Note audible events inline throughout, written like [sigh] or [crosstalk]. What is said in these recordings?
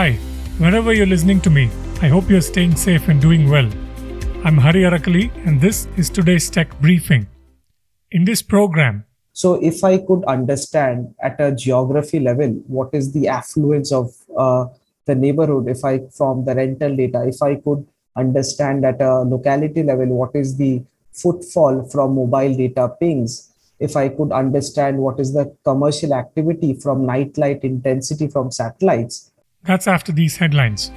Hi, wherever you're listening to me, I hope you're staying safe and doing well. I'm Hari Arakali, and this is today's tech briefing. In this program, so if I could understand at a geography level what is the affluence of uh, the neighborhood, if I from the rental data, if I could understand at a locality level what is the footfall from mobile data pings, if I could understand what is the commercial activity from nightlight intensity from satellites. That's after these headlines.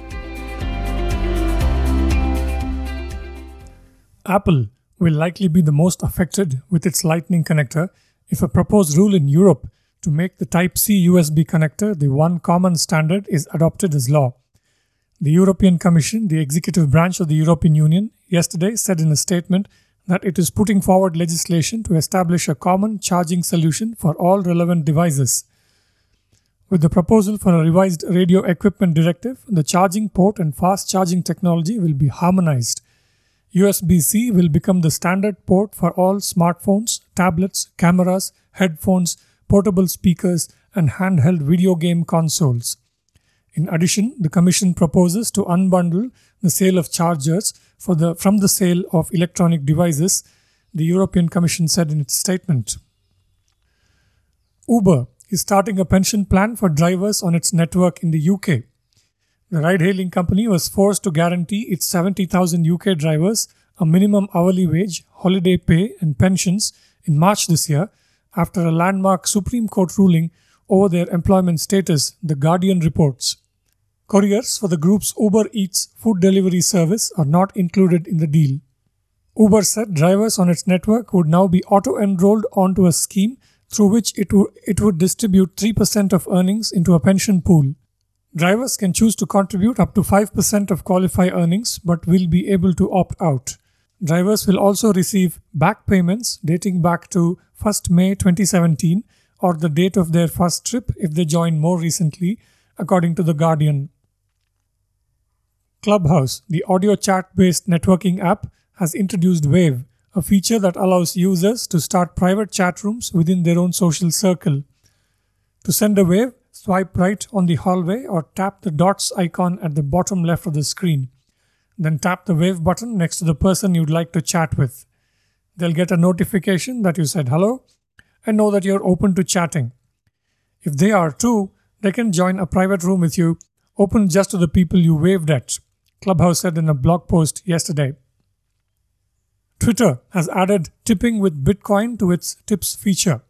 Apple will likely be the most affected with its Lightning connector if a proposed rule in Europe to make the Type C USB connector the one common standard is adopted as law. The European Commission, the executive branch of the European Union, yesterday said in a statement that it is putting forward legislation to establish a common charging solution for all relevant devices. With the proposal for a revised radio equipment directive, the charging port and fast charging technology will be harmonized. USB C will become the standard port for all smartphones, tablets, cameras, headphones, portable speakers, and handheld video game consoles. In addition, the Commission proposes to unbundle the sale of chargers the, from the sale of electronic devices, the European Commission said in its statement. Uber is starting a pension plan for drivers on its network in the UK. The ride hailing company was forced to guarantee its 70,000 UK drivers a minimum hourly wage, holiday pay, and pensions in March this year after a landmark Supreme Court ruling over their employment status, The Guardian reports. Couriers for the group's Uber Eats food delivery service are not included in the deal. Uber said drivers on its network would now be auto enrolled onto a scheme through which it, w- it would distribute 3% of earnings into a pension pool. Drivers can choose to contribute up to 5% of qualify earnings but will be able to opt out. Drivers will also receive back payments dating back to 1st May 2017 or the date of their first trip if they join more recently, according to The Guardian. Clubhouse, the audio chat based networking app, has introduced Wave, a feature that allows users to start private chat rooms within their own social circle. To send a wave, swipe right on the hallway or tap the dots icon at the bottom left of the screen. Then tap the wave button next to the person you'd like to chat with. They'll get a notification that you said hello and know that you're open to chatting. If they are too, they can join a private room with you, open just to the people you waved at, Clubhouse said in a blog post yesterday. Twitter has added tipping with Bitcoin to its tips feature.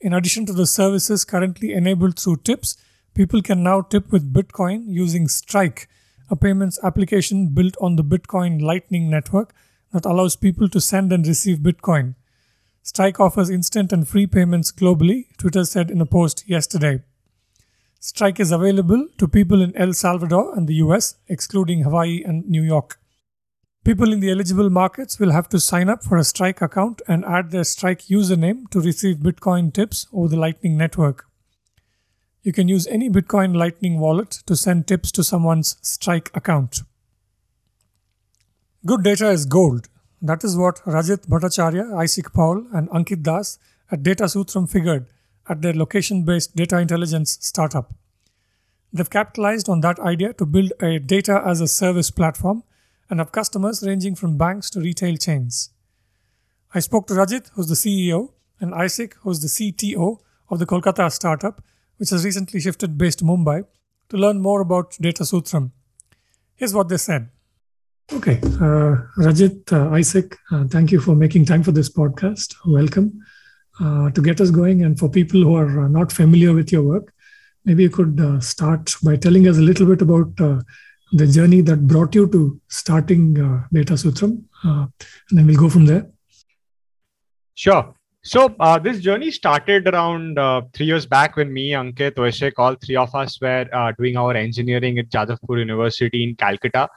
In addition to the services currently enabled through tips, people can now tip with Bitcoin using Strike, a payments application built on the Bitcoin Lightning Network that allows people to send and receive Bitcoin. Strike offers instant and free payments globally, Twitter said in a post yesterday. Strike is available to people in El Salvador and the US, excluding Hawaii and New York. People in the eligible markets will have to sign up for a Strike account and add their Strike username to receive Bitcoin tips over the Lightning Network. You can use any Bitcoin Lightning wallet to send tips to someone's Strike account. Good data is gold. That is what Rajit Bhattacharya, Isaac Paul, and Ankit Das at Datasutram figured at their location based data intelligence startup. They've capitalized on that idea to build a data as a service platform and have customers ranging from banks to retail chains. I spoke to Rajit, who's the CEO, and Isaac, who's the CTO of the Kolkata startup, which has recently shifted based to Mumbai, to learn more about Datasutram. Here's what they said. Okay, uh, Rajit, uh, Isaac, uh, thank you for making time for this podcast. Welcome. Uh, to get us going, and for people who are uh, not familiar with your work, maybe you could uh, start by telling us a little bit about the journey that brought you to starting uh, Datasutram, uh, and then we'll go from there. Sure. So uh, this journey started around uh, three years back when me, Ankit, Oishek, all three of us were uh, doing our engineering at Jadavpur University in Calcutta.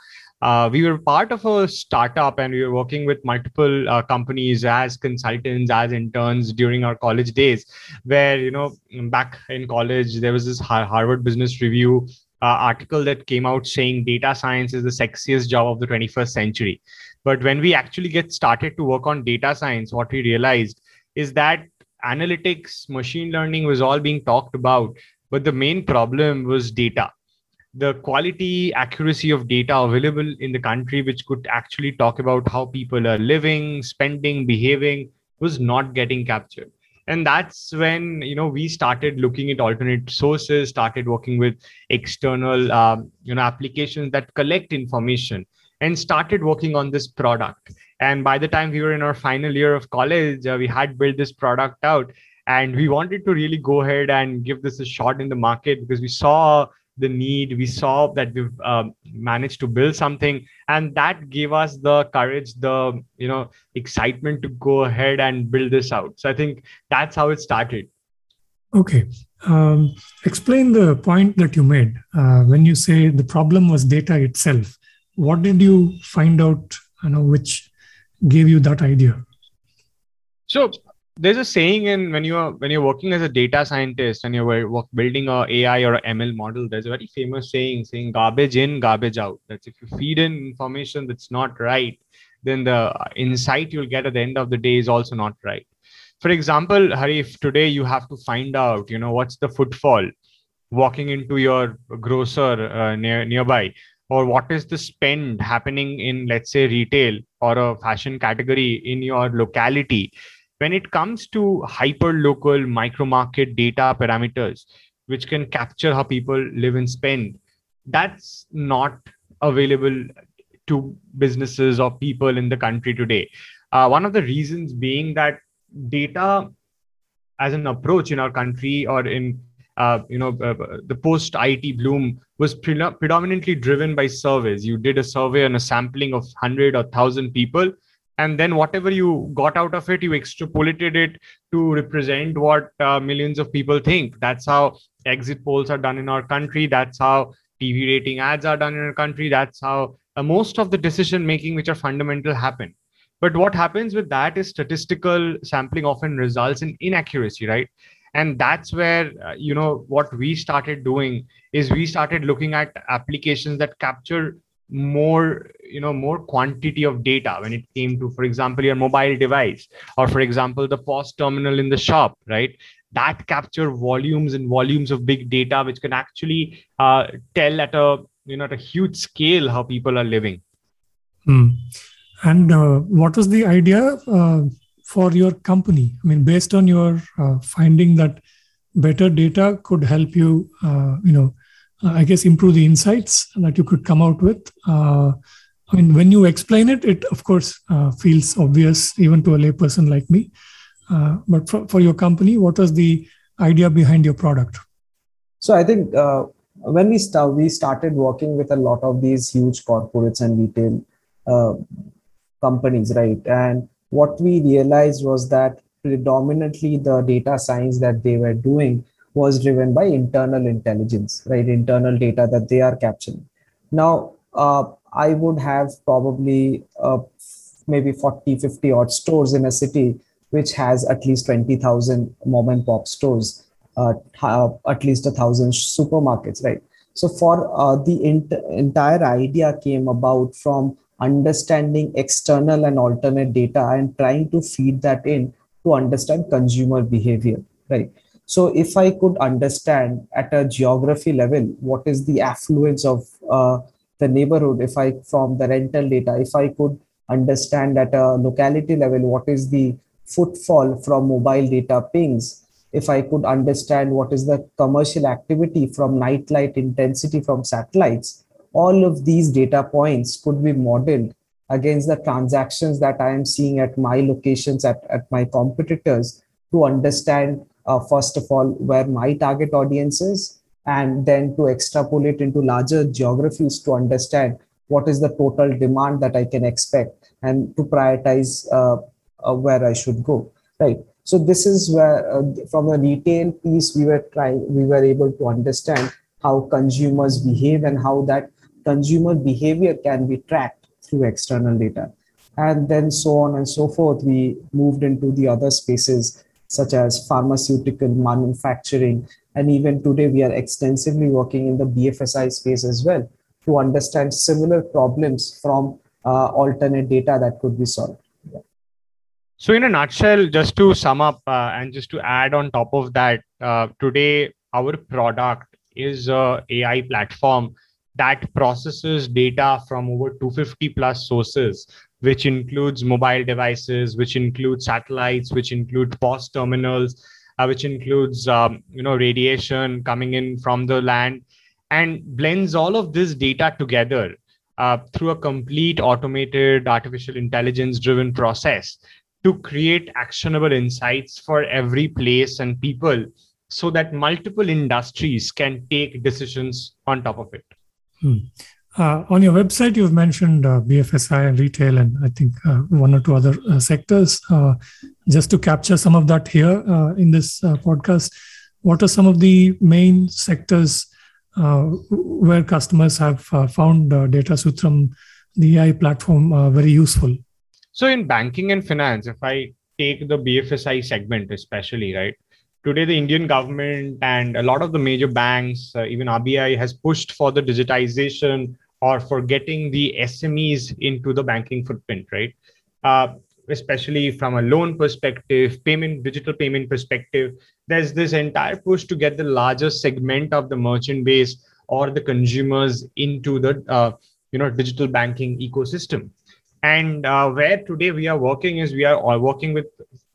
Uh, we were part of a startup and we were working with multiple uh, companies as consultants as interns during our college days where you know back in college there was this harvard business review Uh, article that came out saying data science is the sexiest job of the 21st century. But when we actually get started to work on data science, what we realized is that analytics, machine learning was all being talked about, but the main problem was data. the quality accuracy of data available in the country which could actually talk about how people are living spending behaving was not getting captured and that's when you know we started looking at alternate sources started working with external um, you know applications that collect information and started working on this product. And by the time we were in our final year of college uh, we had built this product out and we wanted to really go ahead and give this a shot in the market because we saw the need we saw that we've um, managed to build something and that gave us the courage the you know excitement to go ahead and build this out. So i think that's how it started. Okay. Um, explain the point that you made uh, when you say the problem was data itself. What did you find out you know which gave you that idea? So there's a saying in when you're when you're working as a data scientist and you're work, building a ai or a ml model there's a very famous saying saying garbage in garbage out. That's if you feed in information that's not right then the insight you'll get at the end of the day is also not right. For example hari if today you have to find out you know what's the footfall walking into your grocer uh, near nearby or what is the spend happening in let's say retail or a fashion category in your locality when it comes to hyper local micro market data parameters which can capture how people live and spend that's not available to businesses or people in the country today. Uh, one of the reasons being that data as an approach in our country or in uh, you know uh, the post IT bloom was pre- predominantly driven by surveys. You did a survey and a sampling of 100 or 1000 people and then whatever you got out of it you extrapolated it to represent what uh, millions of people think. That's how exit polls are done in our country. That's how tv rating ads are done in our country. That's how uh, most of the decision making which are fundamental happen. But what happens with that is statistical sampling often results in inaccuracy right? And that's where uh, you know what we started doing is we started looking at applications that capture more you know more quantity of data when it came to for example your mobile device or for example the POS terminal in the shop right? That capture volumes and volumes of big data which can actually uh, tell at a you know at a huge scale how people are living. Hmm. and uh, what was the idea uh, for your company? I mean based on your uh, finding that better data could help you uh, you know I guess, improve the insights that you could come out with. Uh, I mean, when you explain it, it of course uh, feels obvious even to a layperson like me. Uh, but for, for your company, what was the idea behind your product? So I think uh, when we start, we started working with a lot of these huge corporates and retail uh, companies, right? And what we realized was that predominantly the data science that they were doing was driven by internal intelligence, right? Internal data that they are capturing. Now, uh, I would have probably uh, maybe 40, 50 odd stores in a city which has at least 20,000 mom and pop stores, uh, at least a thousand supermarkets, right? So for uh, the ent- entire idea came about from understanding external and alternate data and trying to feed that in to understand consumer behavior, right? So if I could understand at a geography level what is the affluence of uh, the neighborhood, if I from the rental data, if I could understand at a locality level what is the footfall from mobile data pings, if I could understand what is the commercial activity from nightlight intensity from satellites, all of these data points could be modeled against the transactions that I am seeing at my locations at, at my competitors to understand uh, first of all where my target audience is and then to extrapolate into larger geographies to understand what is the total demand that i can expect and to prioritize uh, uh, where i should go right? So this is where uh, from a retail piece we were trying we were able to understand how consumers behave and how that consumer behavior can be tracked through external data. And then so on and so forth we moved into the other spaces such as pharmaceutical manufacturing. And even today, we are extensively working in the BFSI space as well to understand similar problems from uh, alternate data that could be solved. Yeah. So, in a nutshell, just to sum up uh, and just to add on top of that, uh, today our product is a AI platform that processes data from over 250 plus sources, which includes mobile devices, which includes satellites, which include POS terminals, uh, which includes um, you know radiation coming in from the land, and blends all of this data together uh, through a complete automated artificial intelligence driven process to create actionable insights for every place and people so that multiple industries can take decisions on top of it. Hmm. Uh, on your website, you've mentioned uh, BFSI and retail, and I think uh, one or two other uh, sectors. Uh, just to capture some of that here uh, in this podcast, what are some of the main sectors where customers have found Datasutram, the AI platform, very useful? So, in banking and finance, if I take the BFSI segment, especially, right, today the indian government and a lot of the major banks uh, even rbi has pushed for the digitization or for getting the smes into the banking footprint right? Uh, especially from a loan perspective payment digital payment perspective there's this entire push to get the larger segment of the merchant base or the consumers into the uh, you know digital banking ecosystem. And uh, where today we are working is we are working with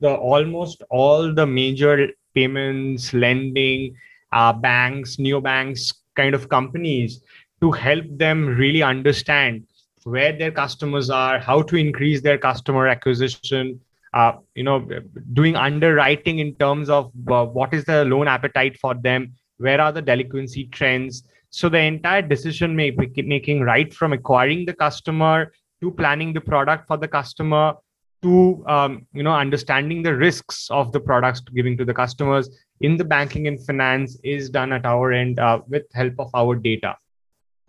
the almost all the major payments, lending, uh, banks, neobanks kind of companies to help them really understand where their customers are, how to increase their customer acquisition, uh, you know, doing underwriting in terms of uh, what is the loan appetite for them, where are the delinquency trends. So the entire decision making, right from acquiring the customer to planning the product for the customer to um, you know understanding the risks of the products giving to the customers in the banking and finance is done at our end uh, with help of our data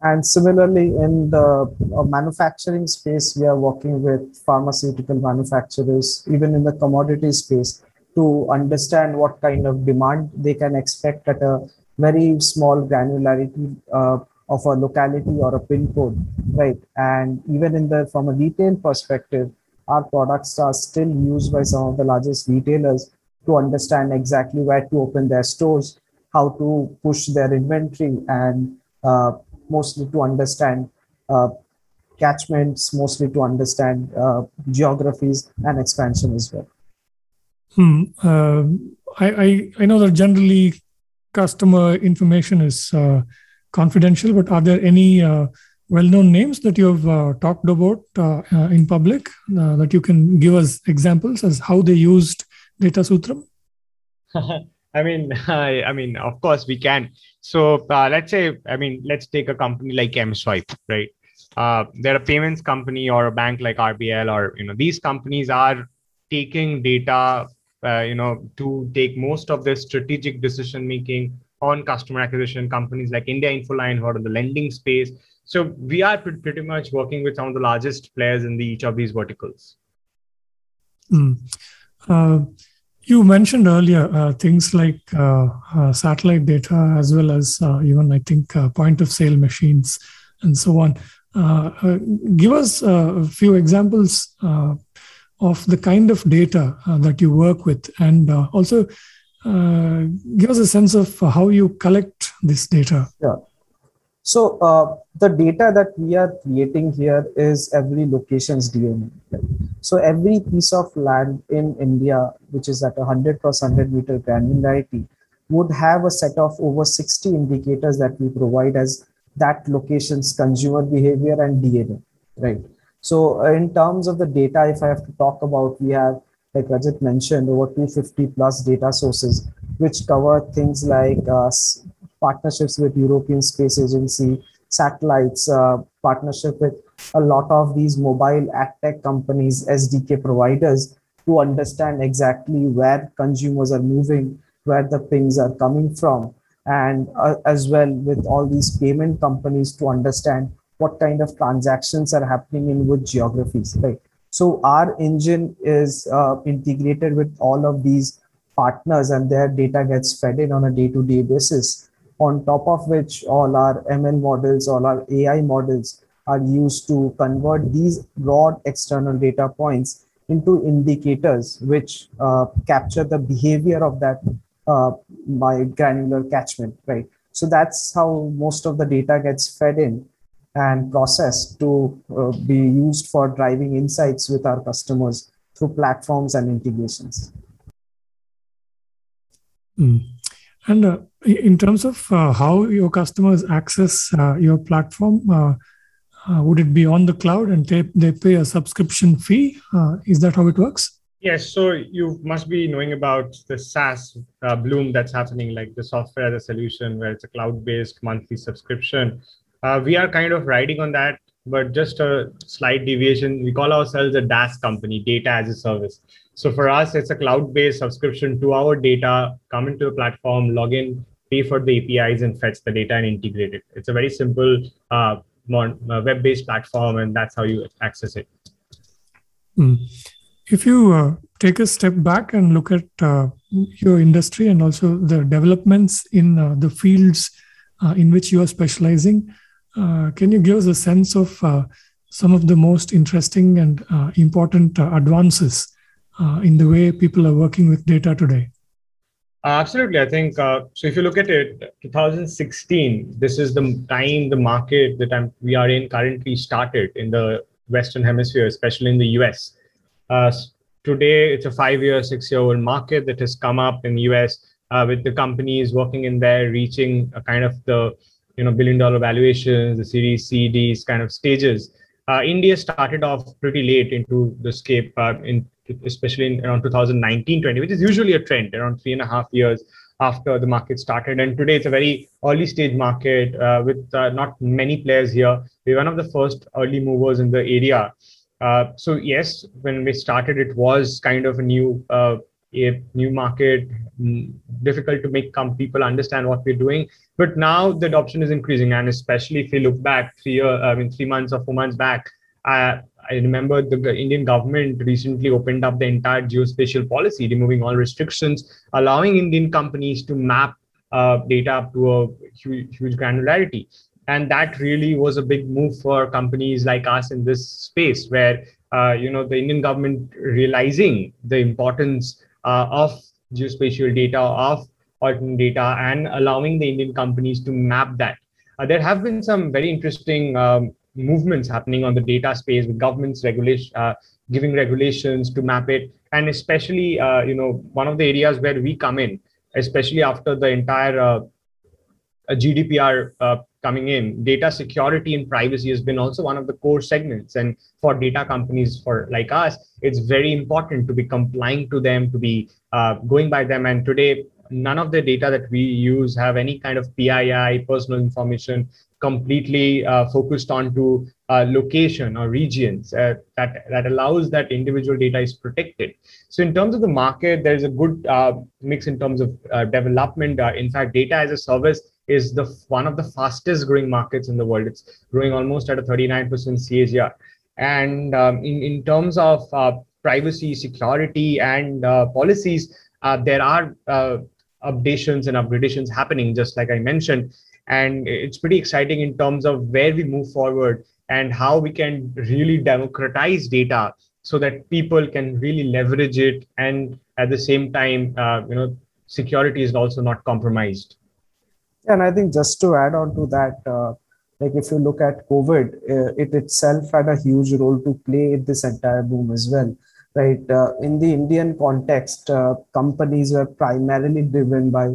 and similarly in the uh, manufacturing space we are working with pharmaceutical manufacturers even in the commodity space to understand what kind of demand they can expect at a very small granularity uh, of a locality or a pin code right? And even in the from a retail perspective our products are still used by some of the largest retailers to understand exactly where to open their stores, how to push their inventory, and uh, mostly to understand uh, catchments, mostly to understand uh, geographies and expansion as well. Hmm. Uh, I, I, I know that generally customer information is uh, confidential, but are there any uh, well-known names that you have uh, talked about uh, uh, in public uh, that you can give us examples as how they used Datasutram [laughs] i mean [laughs] I, I, mean of course we can so uh, let's say i mean let's take a company like mswipe right uh, they're a payments company or a bank like rbl or you know these companies are taking data you know to take most of their strategic decision making on customer acquisition companies like india infoline who are in the lending space so we are pretty much working with some of the largest players in the, each of these verticals. Mm. Uh, you mentioned earlier uh, things like uh, uh satellite data as well as uh, even I think uh, point of sale machines and so on. give us a few examples of the kind of data that you work with, and also give us a sense of how you collect this data. Yeah. So uh, the data that we are creating here is every location's DNA. So every piece of land in India, which is at 100 plus 100 meter granularity, would have a set of over 60 indicators that we provide as that location's consumer behavior and DNA, right? So uh, in terms of the data, if I have to talk about, we have, like Rajit mentioned, over 250 plus data sources, which cover things like uh, partnerships with European Space Agency, satellites, uh, partnership with a lot of these mobile ad tech companies, SDK providers, to understand exactly where consumers are moving, where the pings are coming from, and uh, as well with all these payment companies to understand what kind of transactions are happening in which geographies, right? So our engine is uh, integrated with all of these partners and their data gets fed in on a day-to-day basis on top of which all our ML models, all our AI models are used to convert these broad external data points into indicators which uh, capture the behavior of that uh, by granular catchment, right? So that's how most of the data gets fed in and processed to uh, be used for driving insights with our customers through platforms and integrations. Mm. And uh, in terms of uh, how your customers access uh, your platform, uh, uh, would it be on the cloud and they, they pay a subscription fee? is that how it works? Yes, so you must be knowing about the SaaS uh, bloom that's happening, like the software as a solution, where it's a cloud-based monthly subscription. Uh, we are kind of riding on that, but just a slight deviation. We call ourselves a DaaS company, data as a service. So for us, it's a cloud-based subscription to our data. Come into the platform, log in, pay for the APIs, and fetch the data and integrate it. It's a very simple uh, uh web-based platform, and that's how you access it. Mm. If you uh, take a step back and look at uh, your industry and also the developments in uh, the fields uh, in which you are specializing, can you give us a sense of some of the most interesting and important advances in the way people are working with data today? Absolutely. I think so. If you look at it, 2016, this is the time the market that we are in currently started in the Western Hemisphere, especially in the US uh, today, it's a five-year, six-year-old market that has come up in the US uh, with the companies working in there, reaching a kind of the you know billion-dollar valuations, the Series C, D's kind of stages. Uh, India started off pretty late into the scape, uh, in especially in around 2019-20, which is usually a trend around three and a half years after the market started. And today it's a very early stage market uh, with uh, not many players here. We're one of the first early movers in the area. Uh, so yes, when we started, it was kind of a new uh, a new market, mm, difficult to make come people understand what we're doing. But now the adoption is increasing, and especially if you look back three year, I mean three months or four months back, uh, I remember the Indian government recently opened up the entire geospatial policy, removing all restrictions, allowing Indian companies to map uh, data up to a huge, huge granularity. And that really was a big move for companies like us in this space where uh, you know the indian government realizing the importance uh, of geospatial data of alternate data and allowing the indian companies to map that. Uh, there have been some very interesting um, movements happening on the data space with governments regulation uh, giving regulations to map it and especially uh, you know one of the areas where we come in especially after the entire uh, GDPR uh, coming in, data security and privacy has been also one of the core segments. And for data companies for like us, it's very important to be complying to them, to be uh, going by them. And today, none of the data that we use have any kind of PII, personal information, completely uh, focused onto uh, location or regions uh, that that allows that individual data is protected. So in terms of the market, there is a good uh, mix in terms of uh, development. Uh, in fact, data as a service is the one of the fastest growing markets in the world. It's growing almost at a 39% CAGR. And um, in, in terms of privacy, security, and policies, there are updations and upgradations happening, just like I mentioned. And it's pretty exciting in terms of where we move forward and how we can really democratize data so that people can really leverage it and at the same time, uh, you know, security is also not compromised and i think just to add on to that uh, like if you look at covid uh, it itself had a huge role to play in this entire boom as well right uh, in the indian context uh, companies were primarily driven by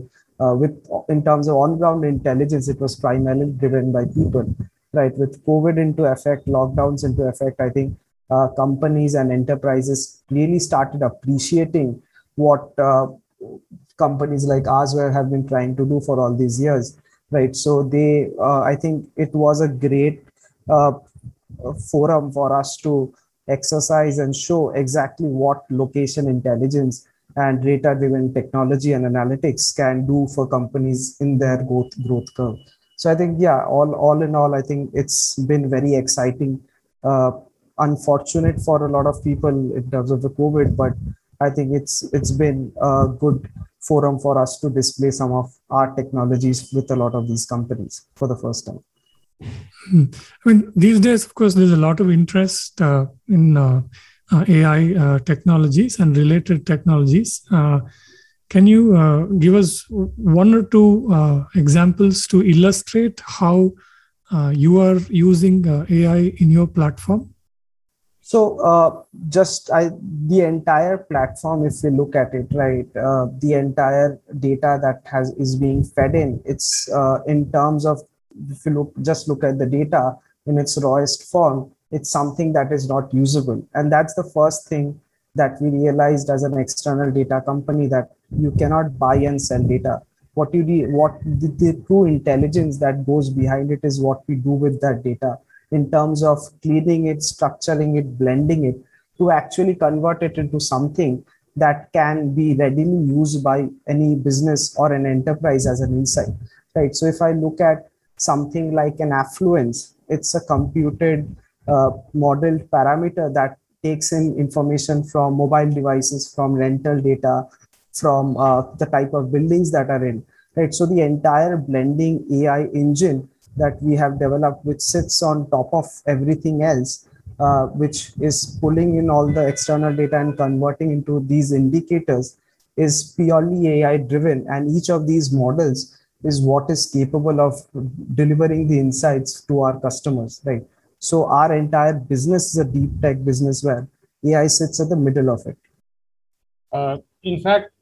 uh, with in terms of on ground intelligence it was primarily driven by people right? With covid into effect lockdowns into effect i think uh, companies and enterprises really started appreciating what companies like ours were, have been trying to do for all these years right? So they uh, i think it was a great uh, forum for us to exercise and show exactly what location intelligence and data driven technology and analytics can do for companies in their growth growth curve so i think yeah all all in all i think it's been very exciting uh, unfortunate for a lot of people in terms of the covid but i think it's it's been a good forum for us to display some of our technologies with a lot of these companies for the first time. I mean, these days, of course, there's a lot of interest uh, in uh, uh, AI uh, technologies and related technologies. Uh, can you uh, give us one or two examples to illustrate how you are using AI in your platform? So, just I, the entire platform, if you look at it, right, the entire data that has is being fed in, it's in terms of if you look just look at the data in its rawest form, it's something that is not usable, and that's the first thing that we realized as an external data company that you cannot buy and sell data. What you need what the, the, true intelligence that goes behind it is what we do with that data. In terms of cleaning it structuring it blending it to actually convert it into something that can be readily used by any business or an enterprise as an insight right? So if i look at something like an affluence it's a computed uh, modeled parameter that takes in information from mobile devices, from rental data, from uh, the type of buildings that are in. Right. So the entire blending AI engine that we have developed, which sits on top of everything else, uh, which is pulling in all the external data and converting into these indicators, is purely AI driven. And each of these models is what is capable of delivering the insights to our customers. Right. So our entire business is a deep tech business where AI sits at the middle of it. Uh, in fact,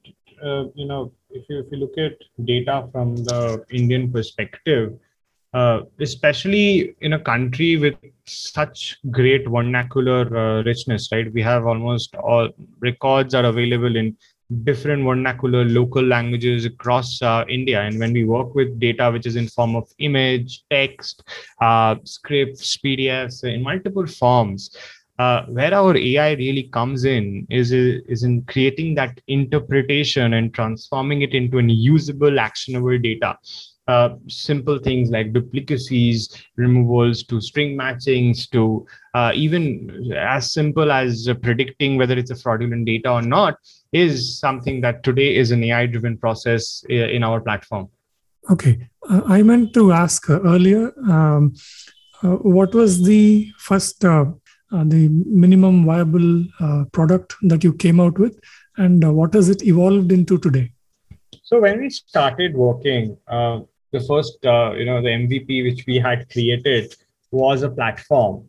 uh, you know, if you if you look at data from the Indian perspective, uh, especially in a country with such great vernacular uh, richness, right? We have almost all records are available in different vernacular local languages across uh, India. And when we work with data, which is in form of image, text, uh, scripts, PDFs, in multiple forms, uh, where our AI really comes in is, is in creating that interpretation and transforming it into an usable, actionable data. Uh, simple things like duplicacies, removals, to string matchings, to uh, even as simple as predicting whether it's a fraudulent data or not, is something that today is an AI driven process uh, in our platform. Okay. Uh, I meant to ask earlier um, uh, what was the first, uh, uh, the minimum viable uh, product that you came out with, and what has it evolved into today? So, when we started working, the first, you know, the MVP which we had created was a platform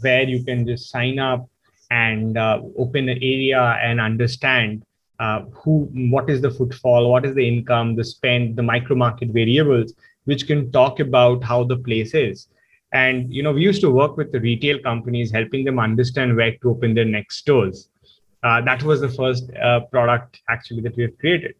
where you can just sign up and uh, open an area and understand uh, who what is the footfall what is the income the spend the micro market variables which can talk about how the place is. And you know we used to work with the retail companies helping them understand where to open their next stores. Uh, that was the first uh, product actually that we have created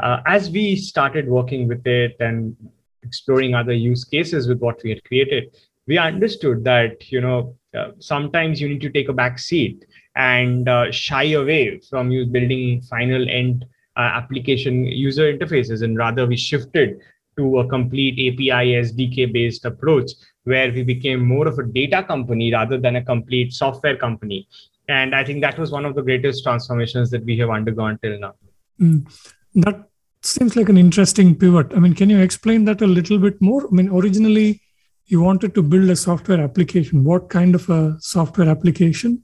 uh, as we started working with it and exploring other use cases with what we had created we understood that you know uh, sometimes you need to take a back seat and uh, shy away from you building final end uh, application user interfaces. And rather we shifted to a complete api sdk based approach where we became more of a data company rather than a complete software company. And i think that was one of the greatest transformations that we have undergone till now. Mm, that seems like an interesting pivot i mean can you explain that a little bit more i mean originally you wanted to build a software application. What kind of a software application?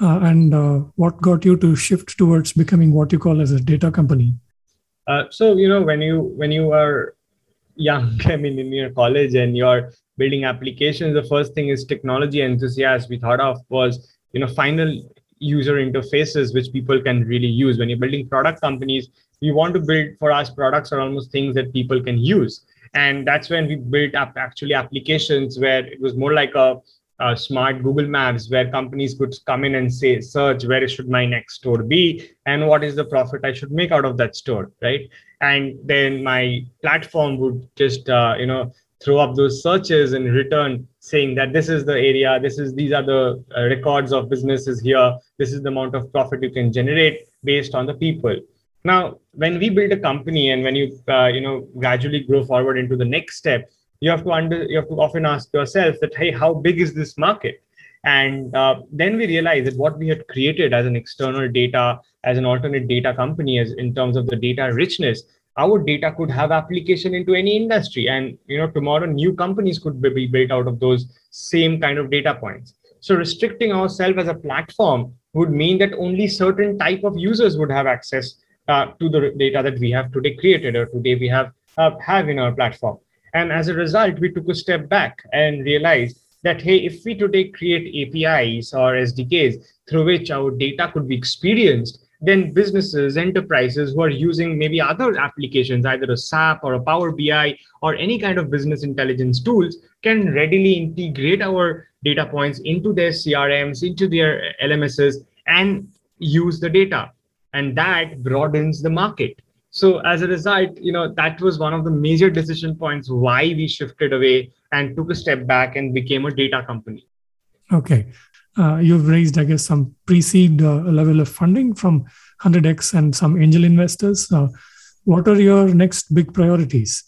Uh, and uh, what got you to shift towards becoming what you call as a data company? Uh, so you know when you when you are young, [laughs] I mean in your college and you're building applications, the first thing is technology enthusiasts. we thought of was you know final user interfaces which people can really use. When you're building product companies, you want to build for us products are almost things that people can use. And that's when we built up actually applications where it was more like a, a, smart google maps where companies could come in and say search where should my next store be? And what is the profit i should make out of that store right? And then my platform would just uh, you know throw up those searches and return saying that this is the area this is these are the uh, records of businesses here this is the amount of profit you can generate based on the people now, when we build a company and when you uh, you know gradually grow forward into the next step, you have to under you have to often ask yourself that hey, how big is this market? And uh, then we realize that what we had created as an external data, as an alternate data company, as in terms of the data richness, our data could have application into any industry and you know tomorrow new companies could be built out of those same kind of data points so restricting ourselves as a platform would mean that only certain type of users would have access uh, to the data that we have today created or today we have uh, have in our platform. And as a result, we took a step back and realized that hey, if we today create APIs or SDKs through which our data could be experienced, then businesses, enterprises who are using maybe other applications, either a SAP or a Power BI or any kind of business intelligence tools, can readily integrate our data points into their CRMs, into their LMSs, and use the data. And that broadens the market. So as a result, you know, that was one of the major decision points why we shifted away and took a step back and became a data company. Okay uh, you've raised, I guess, some pre-seed uh, level of funding from 100x and some angel investors. Uh, what are your next big priorities?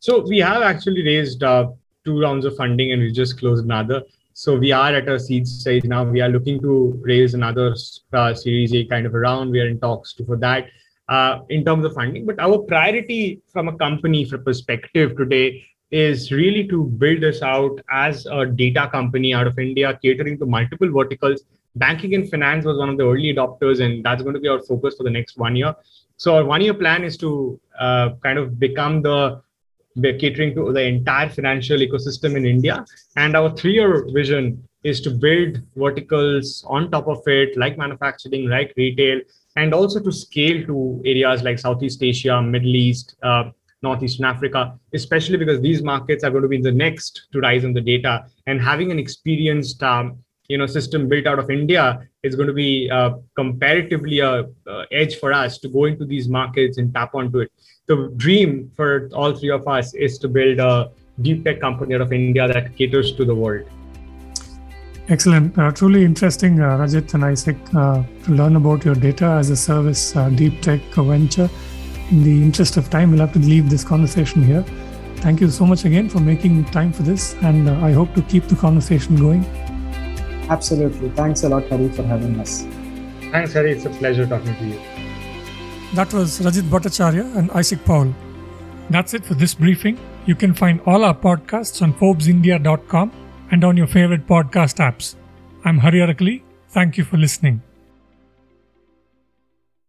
So we have actually raised uh, two rounds of funding, and we just closed another. So we are at a seed stage now. We are looking to raise another uh, Series A kind of a round. We are in talks for that. Uh, in terms of funding. But our priority from a company perspective today is really to build this out as a data company out of India, catering to multiple verticals. Banking and finance was one of the early adopters, and that's going to be our focus for the next one year. So, our one year plan is to uh, kind of become the catering to the entire financial ecosystem in India. And our three year vision is to build verticals on top of it, like manufacturing, like retail, and also to scale to areas like Southeast Asia, Middle East, uh, Northeastern Africa, especially because these markets are going to be the next to rise in the data. And having an experienced um, you know system built out of India is going to be uh, comparatively a uh, edge for us to go into these markets and tap onto it. The dream for all three of us is to build a deep tech company out of India that caters to the world. Excellent. Uh, truly interesting, uh, Rajit and Isaac, uh, to learn about your data as a service uh, deep tech venture in the interest of time, we'll have to leave this conversation here. Thank you so much again for making time for this, and uh, I hope to keep the conversation going. Absolutely. Thanks a lot, Hari, for having us. Thanks, Hari. It's a pleasure talking to you. That was Rajit Bhattacharya and Isaac Paul. That's it for this briefing. You can find all our podcasts on ForbesIndia.com and on your favorite podcast apps. I'm Hari Arakali. Thank you for listening.